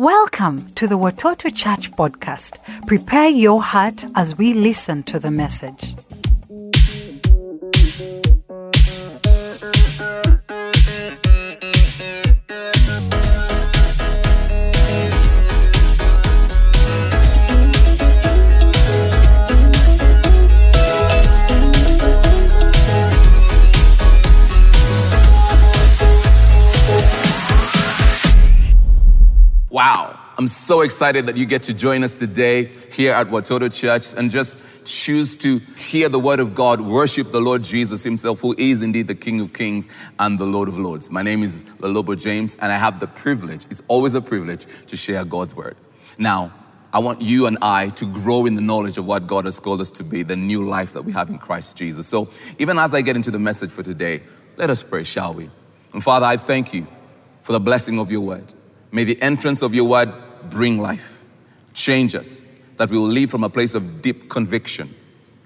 Welcome to the Watoto Church podcast. Prepare your heart as we listen to the message. I'm so excited that you get to join us today here at Watoto Church and just choose to hear the word of God, worship the Lord Jesus himself, who is indeed the King of Kings and the Lord of Lords. My name is Lalobo James, and I have the privilege, it's always a privilege to share God's word. Now, I want you and I to grow in the knowledge of what God has called us to be, the new life that we have in Christ Jesus. So, even as I get into the message for today, let us pray, shall we? And Father, I thank you for the blessing of your word. May the entrance of your word bring life, change us, that we will leave from a place of deep conviction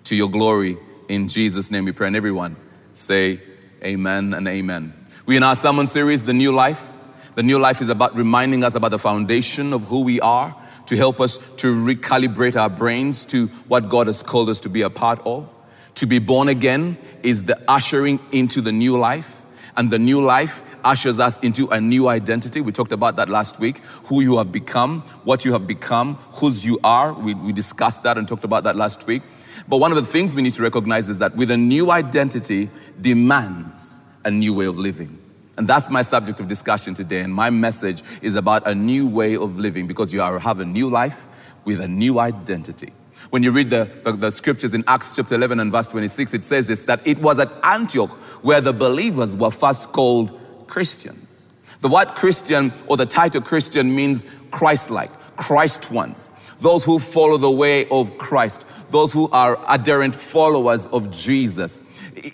to your glory. In Jesus' name we pray. And everyone say amen and amen. We in our sermon series, The New Life. The New Life is about reminding us about the foundation of who we are to help us to recalibrate our brains to what God has called us to be a part of. To be born again is the ushering into the new life. And the new life ushers us into a new identity. We talked about that last week. Who you have become, what you have become, whose you are. We, we discussed that and talked about that last week. But one of the things we need to recognize is that with a new identity demands a new way of living. And that's my subject of discussion today. And my message is about a new way of living because you are, have a new life with a new identity. When you read the, the, the, scriptures in Acts chapter 11 and verse 26, it says this that it was at Antioch where the believers were first called Christians. The word Christian or the title Christian means Christ like, Christ ones. Those who follow the way of Christ, those who are adherent followers of Jesus.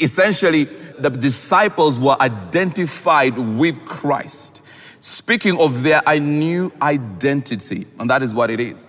Essentially, the disciples were identified with Christ, speaking of their new identity, and that is what it is.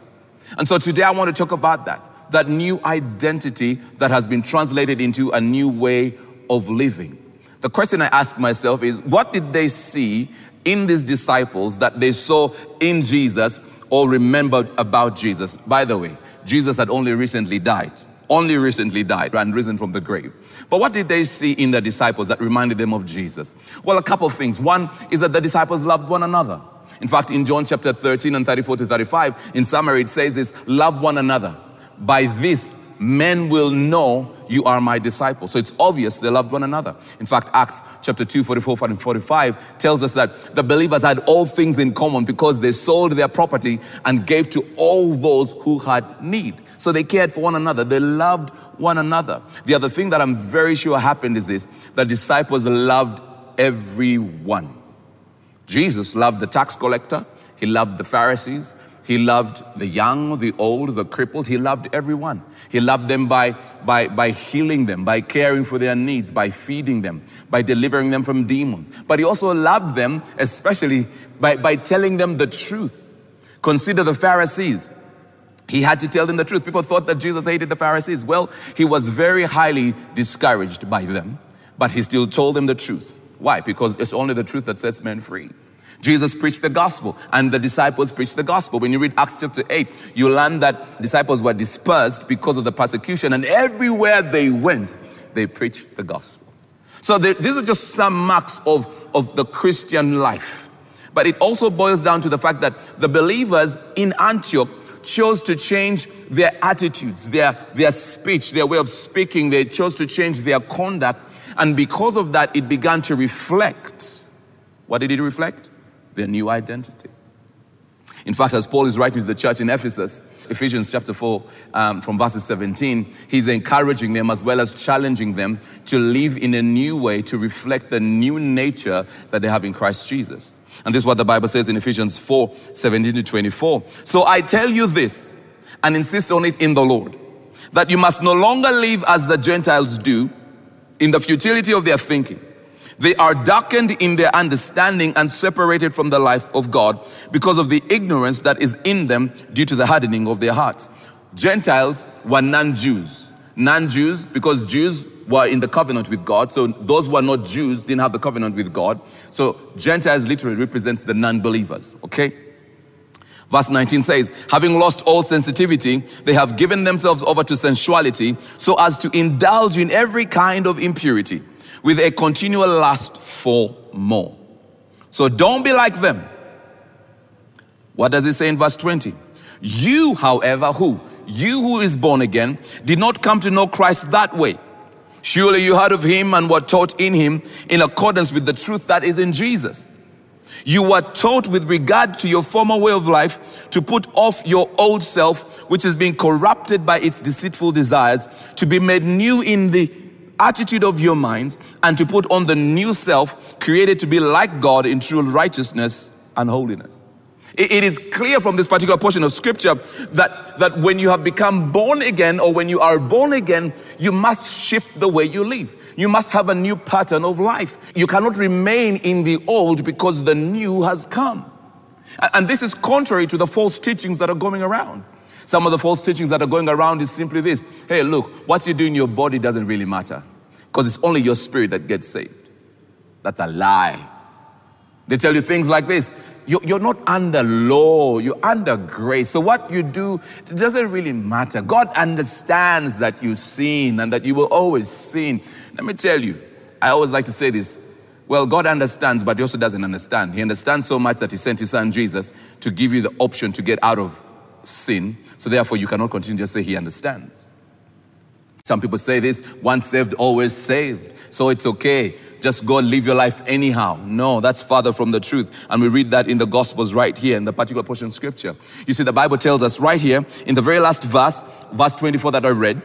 And so today I want to talk about that, that new identity that has been translated into a new way of living. The question I ask myself is what did they see in these disciples that they saw in Jesus or remembered about Jesus? By the way, Jesus had only recently died, only recently died and risen from the grave. But what did they see in the disciples that reminded them of Jesus? Well, a couple of things. One is that the disciples loved one another. In fact, in John chapter 13 and 34 to 35, in summary, it says this love one another. By this, men will know you are my disciples. So it's obvious they loved one another. In fact, Acts chapter 2, 44 and 45 tells us that the believers had all things in common because they sold their property and gave to all those who had need. So they cared for one another. They loved one another. The other thing that I'm very sure happened is this the disciples loved everyone. Jesus loved the tax collector, he loved the Pharisees, he loved the young, the old, the crippled. He loved everyone. He loved them by, by, by healing them, by caring for their needs, by feeding them, by delivering them from demons. But he also loved them, especially by, by telling them the truth. Consider the Pharisees. He had to tell them the truth. People thought that Jesus hated the Pharisees. Well, he was very highly discouraged by them, but he still told them the truth. Why? Because it's only the truth that sets men free. Jesus preached the gospel and the disciples preached the gospel. When you read Acts chapter 8, you learn that disciples were dispersed because of the persecution and everywhere they went, they preached the gospel. So there, these are just some marks of, of the Christian life. But it also boils down to the fact that the believers in Antioch chose to change their attitudes, their, their speech, their way of speaking. They chose to change their conduct. And because of that, it began to reflect. What did it reflect? Their new identity. In fact, as Paul is writing to the church in Ephesus, Ephesians chapter 4, um, from verses 17, he's encouraging them as well as challenging them to live in a new way to reflect the new nature that they have in Christ Jesus. And this is what the Bible says in Ephesians 4 17 to 24. So I tell you this and insist on it in the Lord that you must no longer live as the Gentiles do in the futility of their thinking. They are darkened in their understanding and separated from the life of God because of the ignorance that is in them due to the hardening of their hearts. Gentiles were non Jews. Non Jews, because Jews were in the covenant with God. So those who are not Jews didn't have the covenant with God. So Gentiles literally represents the non believers, okay? Verse 19 says, having lost all sensitivity, they have given themselves over to sensuality so as to indulge in every kind of impurity with a continual lust for more. So don't be like them. What does it say in verse 20? You, however, who? You who is born again did not come to know Christ that way. Surely you heard of him and were taught in him in accordance with the truth that is in Jesus. You were taught with regard to your former way of life to put off your old self, which is being corrupted by its deceitful desires, to be made new in the attitude of your mind and to put on the new self, created to be like God in true righteousness and holiness. It is clear from this particular portion of scripture that, that when you have become born again, or when you are born again, you must shift the way you live. You must have a new pattern of life. You cannot remain in the old because the new has come. And this is contrary to the false teachings that are going around. Some of the false teachings that are going around is simply this hey, look, what you do in your body doesn't really matter because it's only your spirit that gets saved. That's a lie. They tell you things like this you're not under law, you're under grace. So what you do doesn't really matter. God understands that you sin and that you will always sin. Let me tell you, I always like to say this. Well, God understands, but He also doesn't understand. He understands so much that He sent His Son Jesus to give you the option to get out of sin. So therefore, you cannot continue to just say He understands. Some people say this once saved, always saved. So it's okay just go live your life anyhow. No, that's farther from the truth. And we read that in the Gospels right here in the particular portion of Scripture. You see, the Bible tells us right here in the very last verse, verse 24 that I read,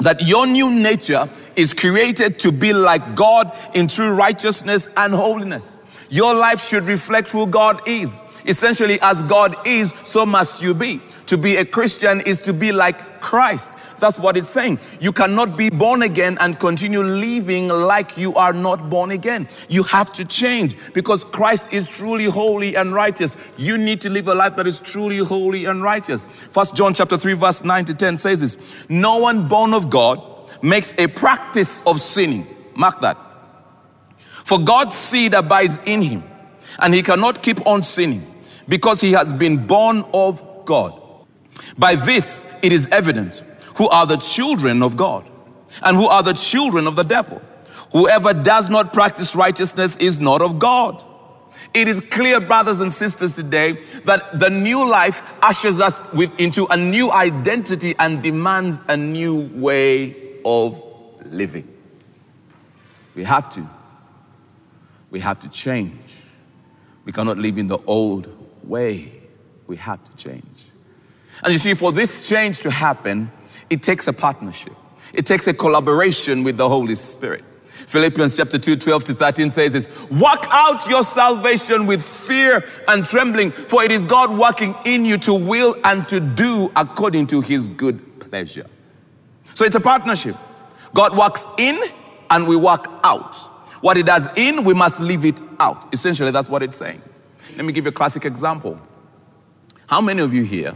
that your new nature is created to be like God in true righteousness and holiness. Your life should reflect who God is. Essentially, as God is, so must you be. To be a Christian is to be like Christ. That's what it's saying. You cannot be born again and continue living like you are not born again. You have to change because Christ is truly holy and righteous. You need to live a life that is truly holy and righteous. First John chapter 3 verse 9 to 10 says this. No one born of God makes a practice of sinning. Mark that. For God's seed abides in him and he cannot keep on sinning because he has been born of God. By this it is evident who are the children of God and who are the children of the devil. Whoever does not practice righteousness is not of God. It is clear, brothers and sisters, today that the new life ushers us with, into a new identity and demands a new way of living. We have to. We have to change. We cannot live in the old way. We have to change. And you see, for this change to happen, it takes a partnership. It takes a collaboration with the Holy Spirit. Philippians chapter 2, 12 to 13 says this, work out your salvation with fear and trembling, for it is God working in you to will and to do according to his good pleasure. So it's a partnership. God works in and we work out. What he does in, we must leave it out. Essentially, that's what it's saying. Let me give you a classic example. How many of you here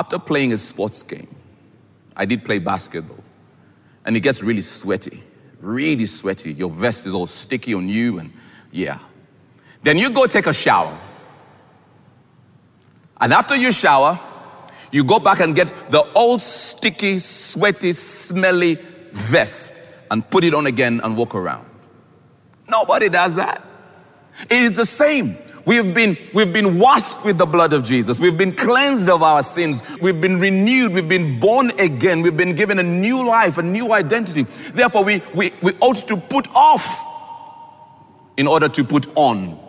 after playing a sports game, I did play basketball, and it gets really sweaty, really sweaty. Your vest is all sticky on you, and yeah. Then you go take a shower. And after you shower, you go back and get the old sticky, sweaty, smelly vest and put it on again and walk around. Nobody does that. It is the same. We've been, we've been washed with the blood of Jesus. We've been cleansed of our sins. We've been renewed. We've been born again. We've been given a new life, a new identity. Therefore, we, we, we ought to put off in order to put on.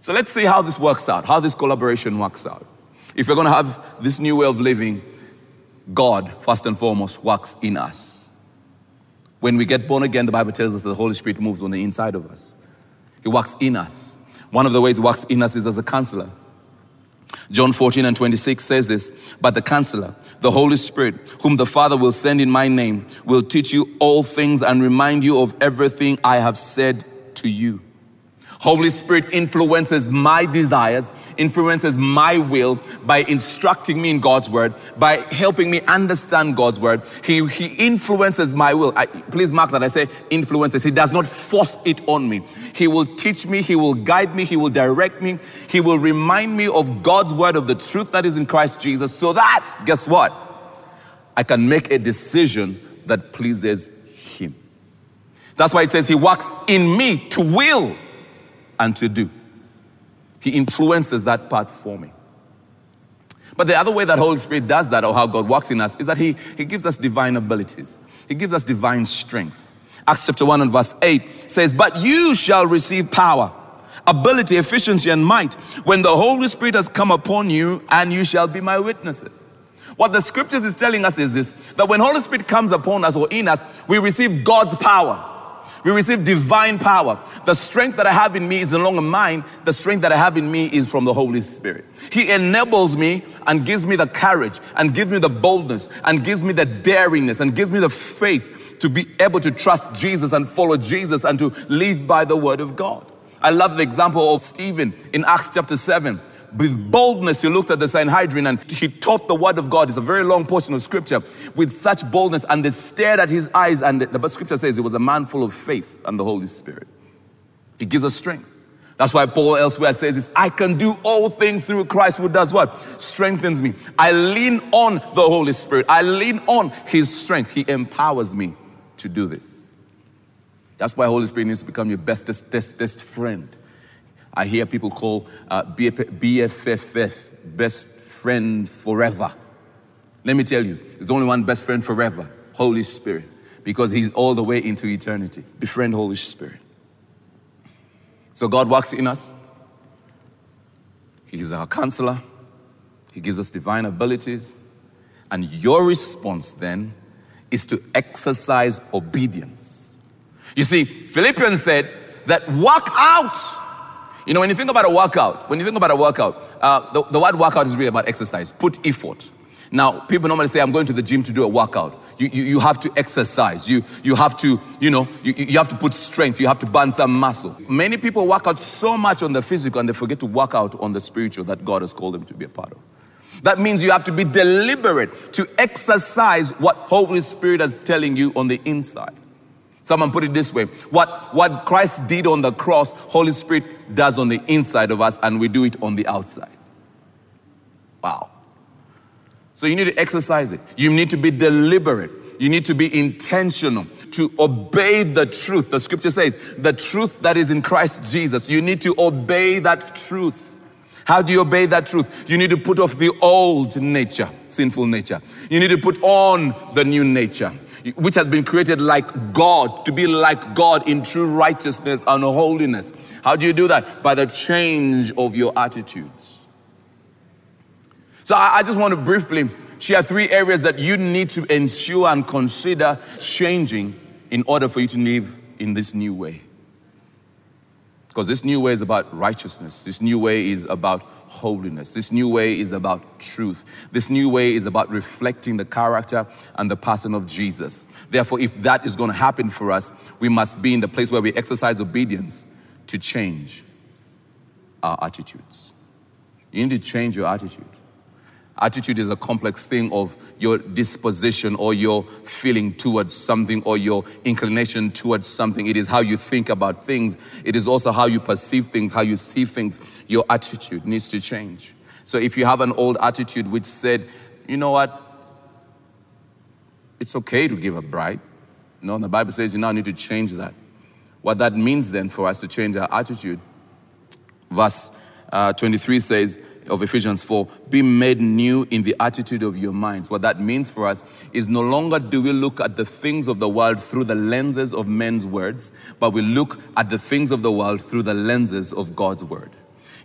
So let's see how this works out, how this collaboration works out. If we're going to have this new way of living, God, first and foremost, works in us. When we get born again, the Bible tells us that the Holy Spirit moves on the inside of us. He works in us. One of the ways he works in us is as a counselor. John 14 and 26 says this, but the counselor, the Holy Spirit, whom the Father will send in my name, will teach you all things and remind you of everything I have said to you. Holy Spirit influences my desires, influences my will by instructing me in God's word, by helping me understand God's word. He, he influences my will. I, please mark that I say influences. He does not force it on me. He will teach me, He will guide me, He will direct me, He will remind me of God's word, of the truth that is in Christ Jesus, so that, guess what? I can make a decision that pleases Him. That's why it says He works in me to will and to do. He influences that part for me. But the other way that Holy Spirit does that, or how God works in us, is that He, he gives us divine abilities. He gives us divine strength. Acts chapter 1 and verse 8 says, But you shall receive power, ability, efficiency, and might when the Holy Spirit has come upon you, and you shall be my witnesses. What the scriptures is telling us is this that when Holy Spirit comes upon us or in us, we receive God's power. We receive divine power. The strength that I have in me is no longer mine. The strength that I have in me is from the Holy Spirit. He enables me and gives me the courage and gives me the boldness and gives me the daringness and gives me the faith to be able to trust Jesus and follow Jesus and to live by the word of God. I love the example of Stephen in Acts chapter 7 with boldness he looked at the Sanhedrin and he taught the word of God. It's a very long portion of scripture with such boldness and they stared at his eyes and the, the scripture says he was a man full of faith and the Holy Spirit. He gives us strength. That's why Paul elsewhere says this, I can do all things through Christ who does what? Strengthens me. I lean on the Holy Spirit. I lean on his strength. He empowers me to do this. That's why Holy Spirit needs to become your bestest, bestest friend. I hear people call uh, BFFF, best friend forever. Let me tell you, there's only one best friend forever Holy Spirit, because He's all the way into eternity. Befriend Holy Spirit. So God works in us, He is our counselor, He gives us divine abilities, and your response then is to exercise obedience. You see, Philippians said that work out you know, when you think about a workout, when you think about a workout, uh, the, the word workout is really about exercise. Put effort. Now, people normally say, I'm going to the gym to do a workout. You, you, you have to exercise. You, you have to, you know, you, you have to put strength. You have to burn some muscle. Many people work out so much on the physical and they forget to work out on the spiritual that God has called them to be a part of. That means you have to be deliberate to exercise what Holy Spirit is telling you on the inside. Someone put it this way what, what Christ did on the cross, Holy Spirit does on the inside of us, and we do it on the outside. Wow. So you need to exercise it. You need to be deliberate. You need to be intentional to obey the truth. The scripture says, the truth that is in Christ Jesus. You need to obey that truth. How do you obey that truth? You need to put off the old nature, sinful nature. You need to put on the new nature which has been created like God, to be like God in true righteousness and holiness. How do you do that? By the change of your attitudes. So I, I just want to briefly share three areas that you need to ensure and consider changing in order for you to live in this new way. Because this new way is about righteousness. This new way is about holiness. This new way is about truth. This new way is about reflecting the character and the person of Jesus. Therefore, if that is going to happen for us, we must be in the place where we exercise obedience to change our attitudes. You need to change your attitude. Attitude is a complex thing of your disposition or your feeling towards something or your inclination towards something. It is how you think about things. It is also how you perceive things, how you see things. Your attitude needs to change. So if you have an old attitude which said, you know what, it's okay to give a bribe. No, the Bible says you now need to change that. What that means then for us to change our attitude, verse uh, 23 says, of Ephesians 4, be made new in the attitude of your minds. What that means for us is no longer do we look at the things of the world through the lenses of men's words, but we look at the things of the world through the lenses of God's word.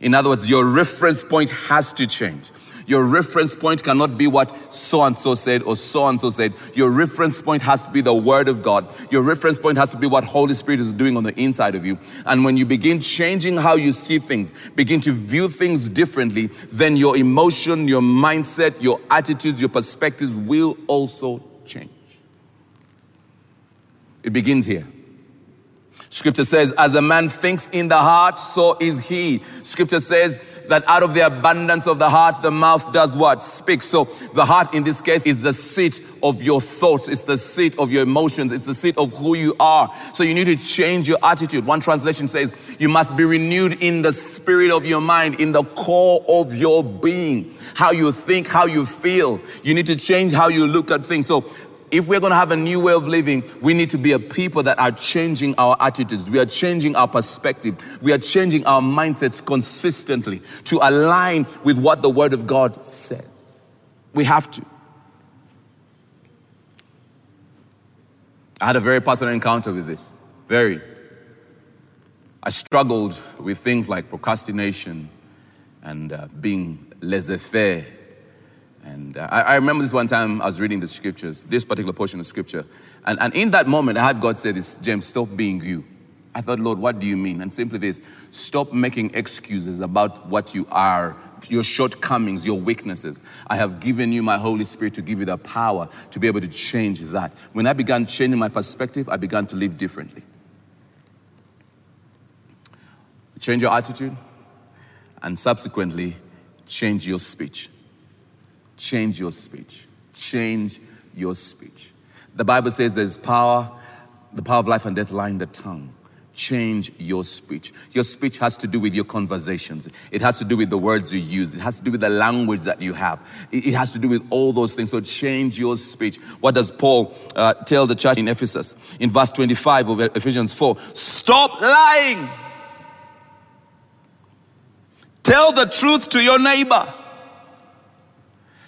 In other words, your reference point has to change. Your reference point cannot be what so and so said or so and so said. Your reference point has to be the Word of God. Your reference point has to be what Holy Spirit is doing on the inside of you. And when you begin changing how you see things, begin to view things differently, then your emotion, your mindset, your attitudes, your perspectives will also change. It begins here. Scripture says, as a man thinks in the heart, so is he. Scripture says that out of the abundance of the heart, the mouth does what? Speaks. So the heart in this case is the seat of your thoughts. It's the seat of your emotions. It's the seat of who you are. So you need to change your attitude. One translation says, you must be renewed in the spirit of your mind, in the core of your being. How you think, how you feel. You need to change how you look at things. So if we're going to have a new way of living, we need to be a people that are changing our attitudes. We are changing our perspective. We are changing our mindsets consistently to align with what the Word of God says. We have to. I had a very personal encounter with this. Very. I struggled with things like procrastination and uh, being laissez faire and uh, I, I, remember this one time I was reading the scriptures, this particular portion of scripture. And, and in that moment, I had God say this, James, stop being you. I thought, Lord, what do you mean? And simply this stop making excuses about what you are, your shortcomings, your weaknesses. I have given you my Holy Spirit to give you the power to be able to change that. When I began changing my perspective, I began to live differently. Change your attitude and subsequently change your speech. Change your speech. Change your speech. The Bible says there's power, the power of life and death lie in the tongue. Change your speech. Your speech has to do with your conversations. It has to do with the words you use. It has to do with the language that you have. It has to do with all those things. So change your speech. What does Paul uh, tell the church in Ephesus? In verse 25 of Ephesians 4 Stop lying. Tell the truth to your neighbor.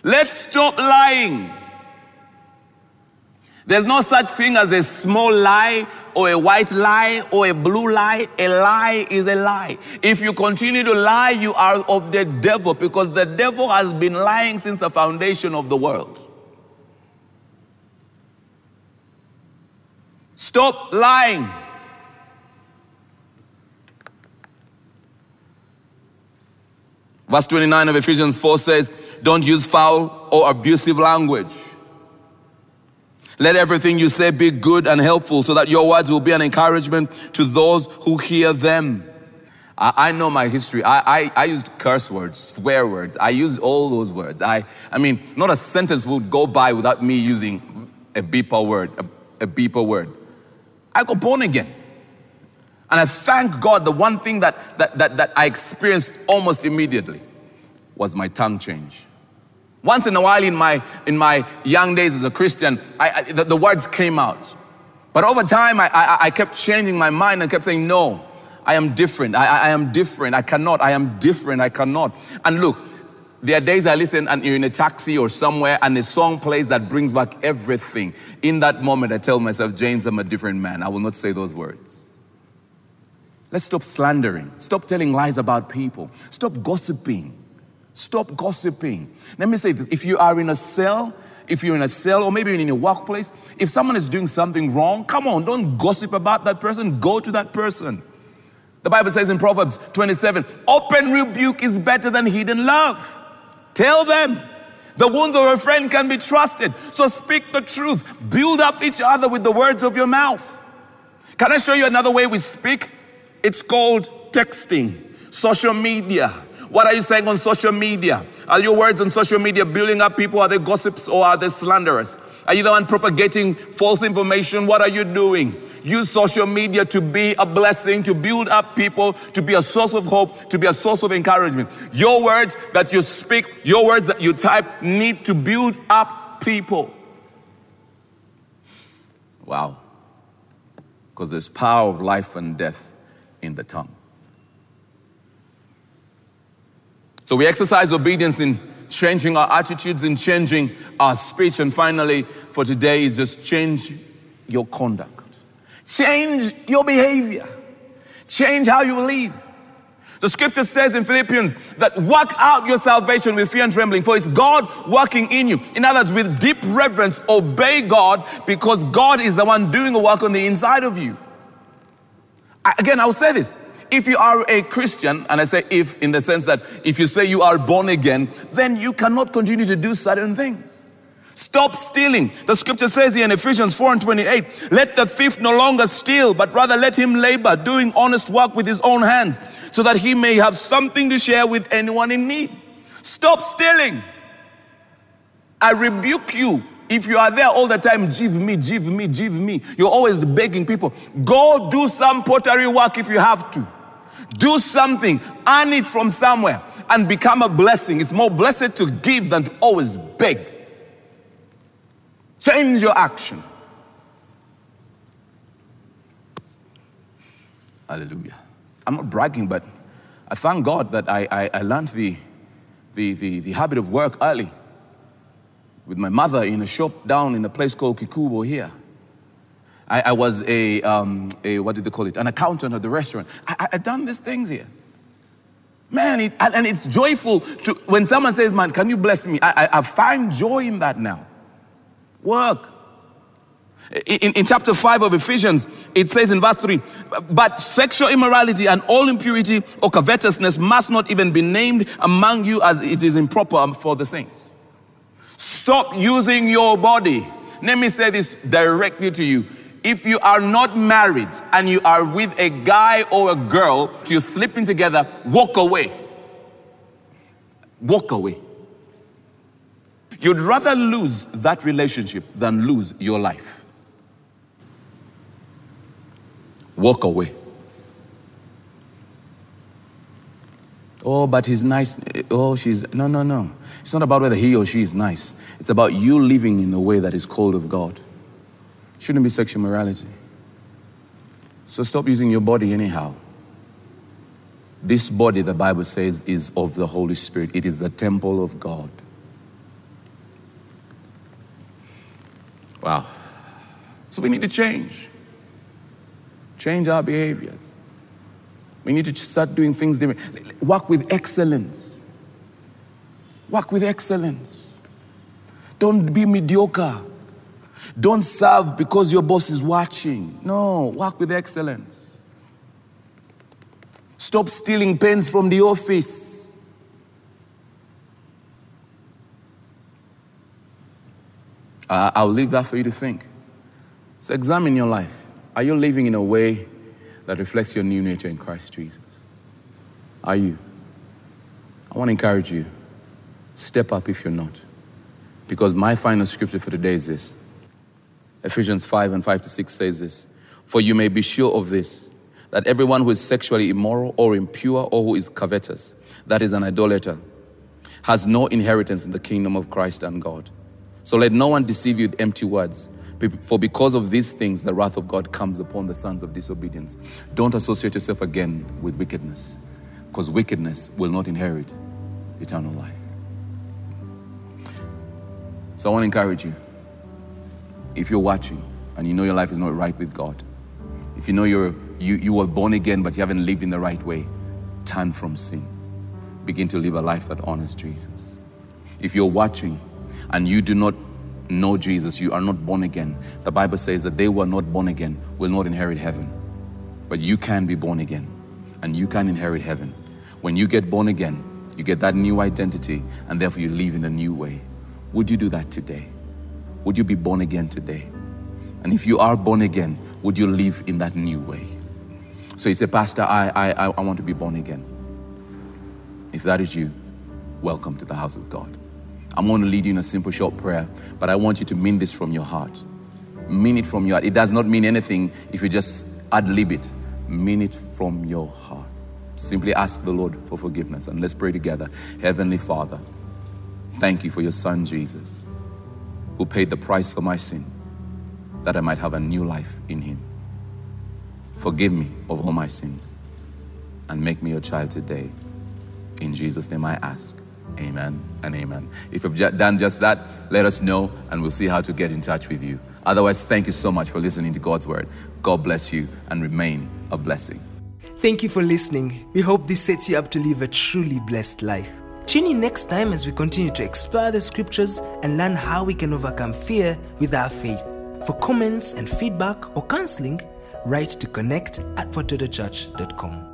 Let's stop lying. There's no such thing as a small lie or a white lie or a blue lie. A lie is a lie. If you continue to lie, you are of the devil because the devil has been lying since the foundation of the world. Stop lying. Verse 29 of Ephesians 4 says, Don't use foul or abusive language. Let everything you say be good and helpful so that your words will be an encouragement to those who hear them. I, I know my history. I, I, I, used curse words, swear words. I used all those words. I, I mean, not a sentence would go by without me using a beeper word, a, a beeper word. I got born again. And I thank God the one thing that, that, that, that I experienced almost immediately was my tongue change. Once in a while in my, in my young days as a Christian, I, I, the, the, words came out. But over time, I, I, I, kept changing my mind and kept saying, no, I am different. I, I am different. I cannot. I am different. I cannot. And look, there are days I listen and you're in a taxi or somewhere and a song plays that brings back everything. In that moment, I tell myself, James, I'm a different man. I will not say those words. Let's stop slandering. Stop telling lies about people. Stop gossiping. Stop gossiping. Let me say this if you are in a cell, if you're in a cell or maybe in a workplace, if someone is doing something wrong, come on, don't gossip about that person. Go to that person. The Bible says in Proverbs 27 open rebuke is better than hidden love. Tell them. The wounds of a friend can be trusted. So speak the truth. Build up each other with the words of your mouth. Can I show you another way we speak? It's called texting, social media. What are you saying on social media? Are your words on social media building up people? Are they gossips or are they slanderers? Are you the one propagating false information? What are you doing? Use social media to be a blessing, to build up people, to be a source of hope, to be a source of encouragement. Your words that you speak, your words that you type need to build up people. Wow. Because there's power of life and death in the tongue. So we exercise obedience in changing our attitudes, in changing our speech. And finally, for today, is just change your conduct, change your behavior, change how you live. The scripture says in Philippians that work out your salvation with fear and trembling, for it's God working in you. In other words, with deep reverence, obey God because God is the one doing the work on the inside of you. Again, I'll say this. If you are a Christian, and I say if in the sense that if you say you are born again, then you cannot continue to do certain things. Stop stealing. The scripture says here in Ephesians 4 and 28 let the thief no longer steal, but rather let him labor, doing honest work with his own hands, so that he may have something to share with anyone in need. Stop stealing. I rebuke you. If you are there all the time, give me, give me, give me, you're always begging people. Go do some pottery work if you have to. Do something, earn it from somewhere, and become a blessing. It's more blessed to give than to always beg. Change your action. Hallelujah. I'm not bragging, but I thank God that I, I, I learned the, the, the, the habit of work early with my mother in a shop down in a place called Kikubo here. I, I was a, um, a, what did they call it, an accountant at the restaurant. I, I, I've done these things here. Man, it, and it's joyful to, when someone says, man, can you bless me? I, I, I find joy in that now. Work. In, in, chapter 5 of Ephesians, it says in verse 3 But sexual immorality and all impurity or covetousness must not even be named among you as it is improper for the saints. Stop using your body. Let me say this directly to you. If you are not married and you are with a guy or a girl, you're sleeping together, walk away. Walk away. You'd rather lose that relationship than lose your life. Walk away. Oh, but he's nice. Oh, she's. No, no, no. It's not about whether he or she is nice. It's about you living in the way that is called of God. Shouldn't be sexual morality. So stop using your body anyhow. This body, the Bible says, is of the Holy Spirit, it is the temple of God. Wow. So we need to change. Change our behaviors. We need to start doing things different. Work with excellence. Work with excellence. Don't be mediocre. Don't serve because your boss is watching. No, work with excellence. Stop stealing pens from the office. Uh, I'll leave that for you to think. So examine your life. Are you living in a way that reflects your new nature in Christ Jesus? Are you? I want to encourage you. Step up if you're not. Because my final scripture for today is this Ephesians 5 and 5 to 6 says this For you may be sure of this, that everyone who is sexually immoral or impure or who is covetous, that is an idolater, has no inheritance in the kingdom of Christ and God. So let no one deceive you with empty words. For because of these things, the wrath of God comes upon the sons of disobedience. Don't associate yourself again with wickedness, because wickedness will not inherit eternal life. So I want to encourage you. If you're watching and you know your life is not right with God, if you know you're, you, you were born again but you haven't lived in the right way, turn from sin. Begin to live a life that honors Jesus. If you're watching and you do not know Jesus, you are not born again. The Bible says that they who are not born again will not inherit heaven. But you can be born again and you can inherit heaven. When you get born again, you get that new identity and therefore you live in a new way. Would you do that today? Would you be born again today? And if you are born again, would you live in that new way? So you say, Pastor, I, I, I want to be born again. If that is you, welcome to the house of God. I'm going to lead you in a simple short prayer, but I want you to mean this from your heart. Mean it from your heart. It does not mean anything if you just ad lib it. Mean it from your heart. Simply ask the Lord for forgiveness and let's pray together. Heavenly Father, thank you for your Son Jesus, who paid the price for my sin that I might have a new life in Him. Forgive me of all my sins and make me your child today. In Jesus' name I ask. Amen and amen. If you've done just that, let us know and we'll see how to get in touch with you. Otherwise, thank you so much for listening to God's word. God bless you and remain a blessing. Thank you for listening. We hope this sets you up to live a truly blessed life. Tune in next time as we continue to explore the scriptures and learn how we can overcome fear with our faith. For comments and feedback or counseling, write to connect at watotochurch.com.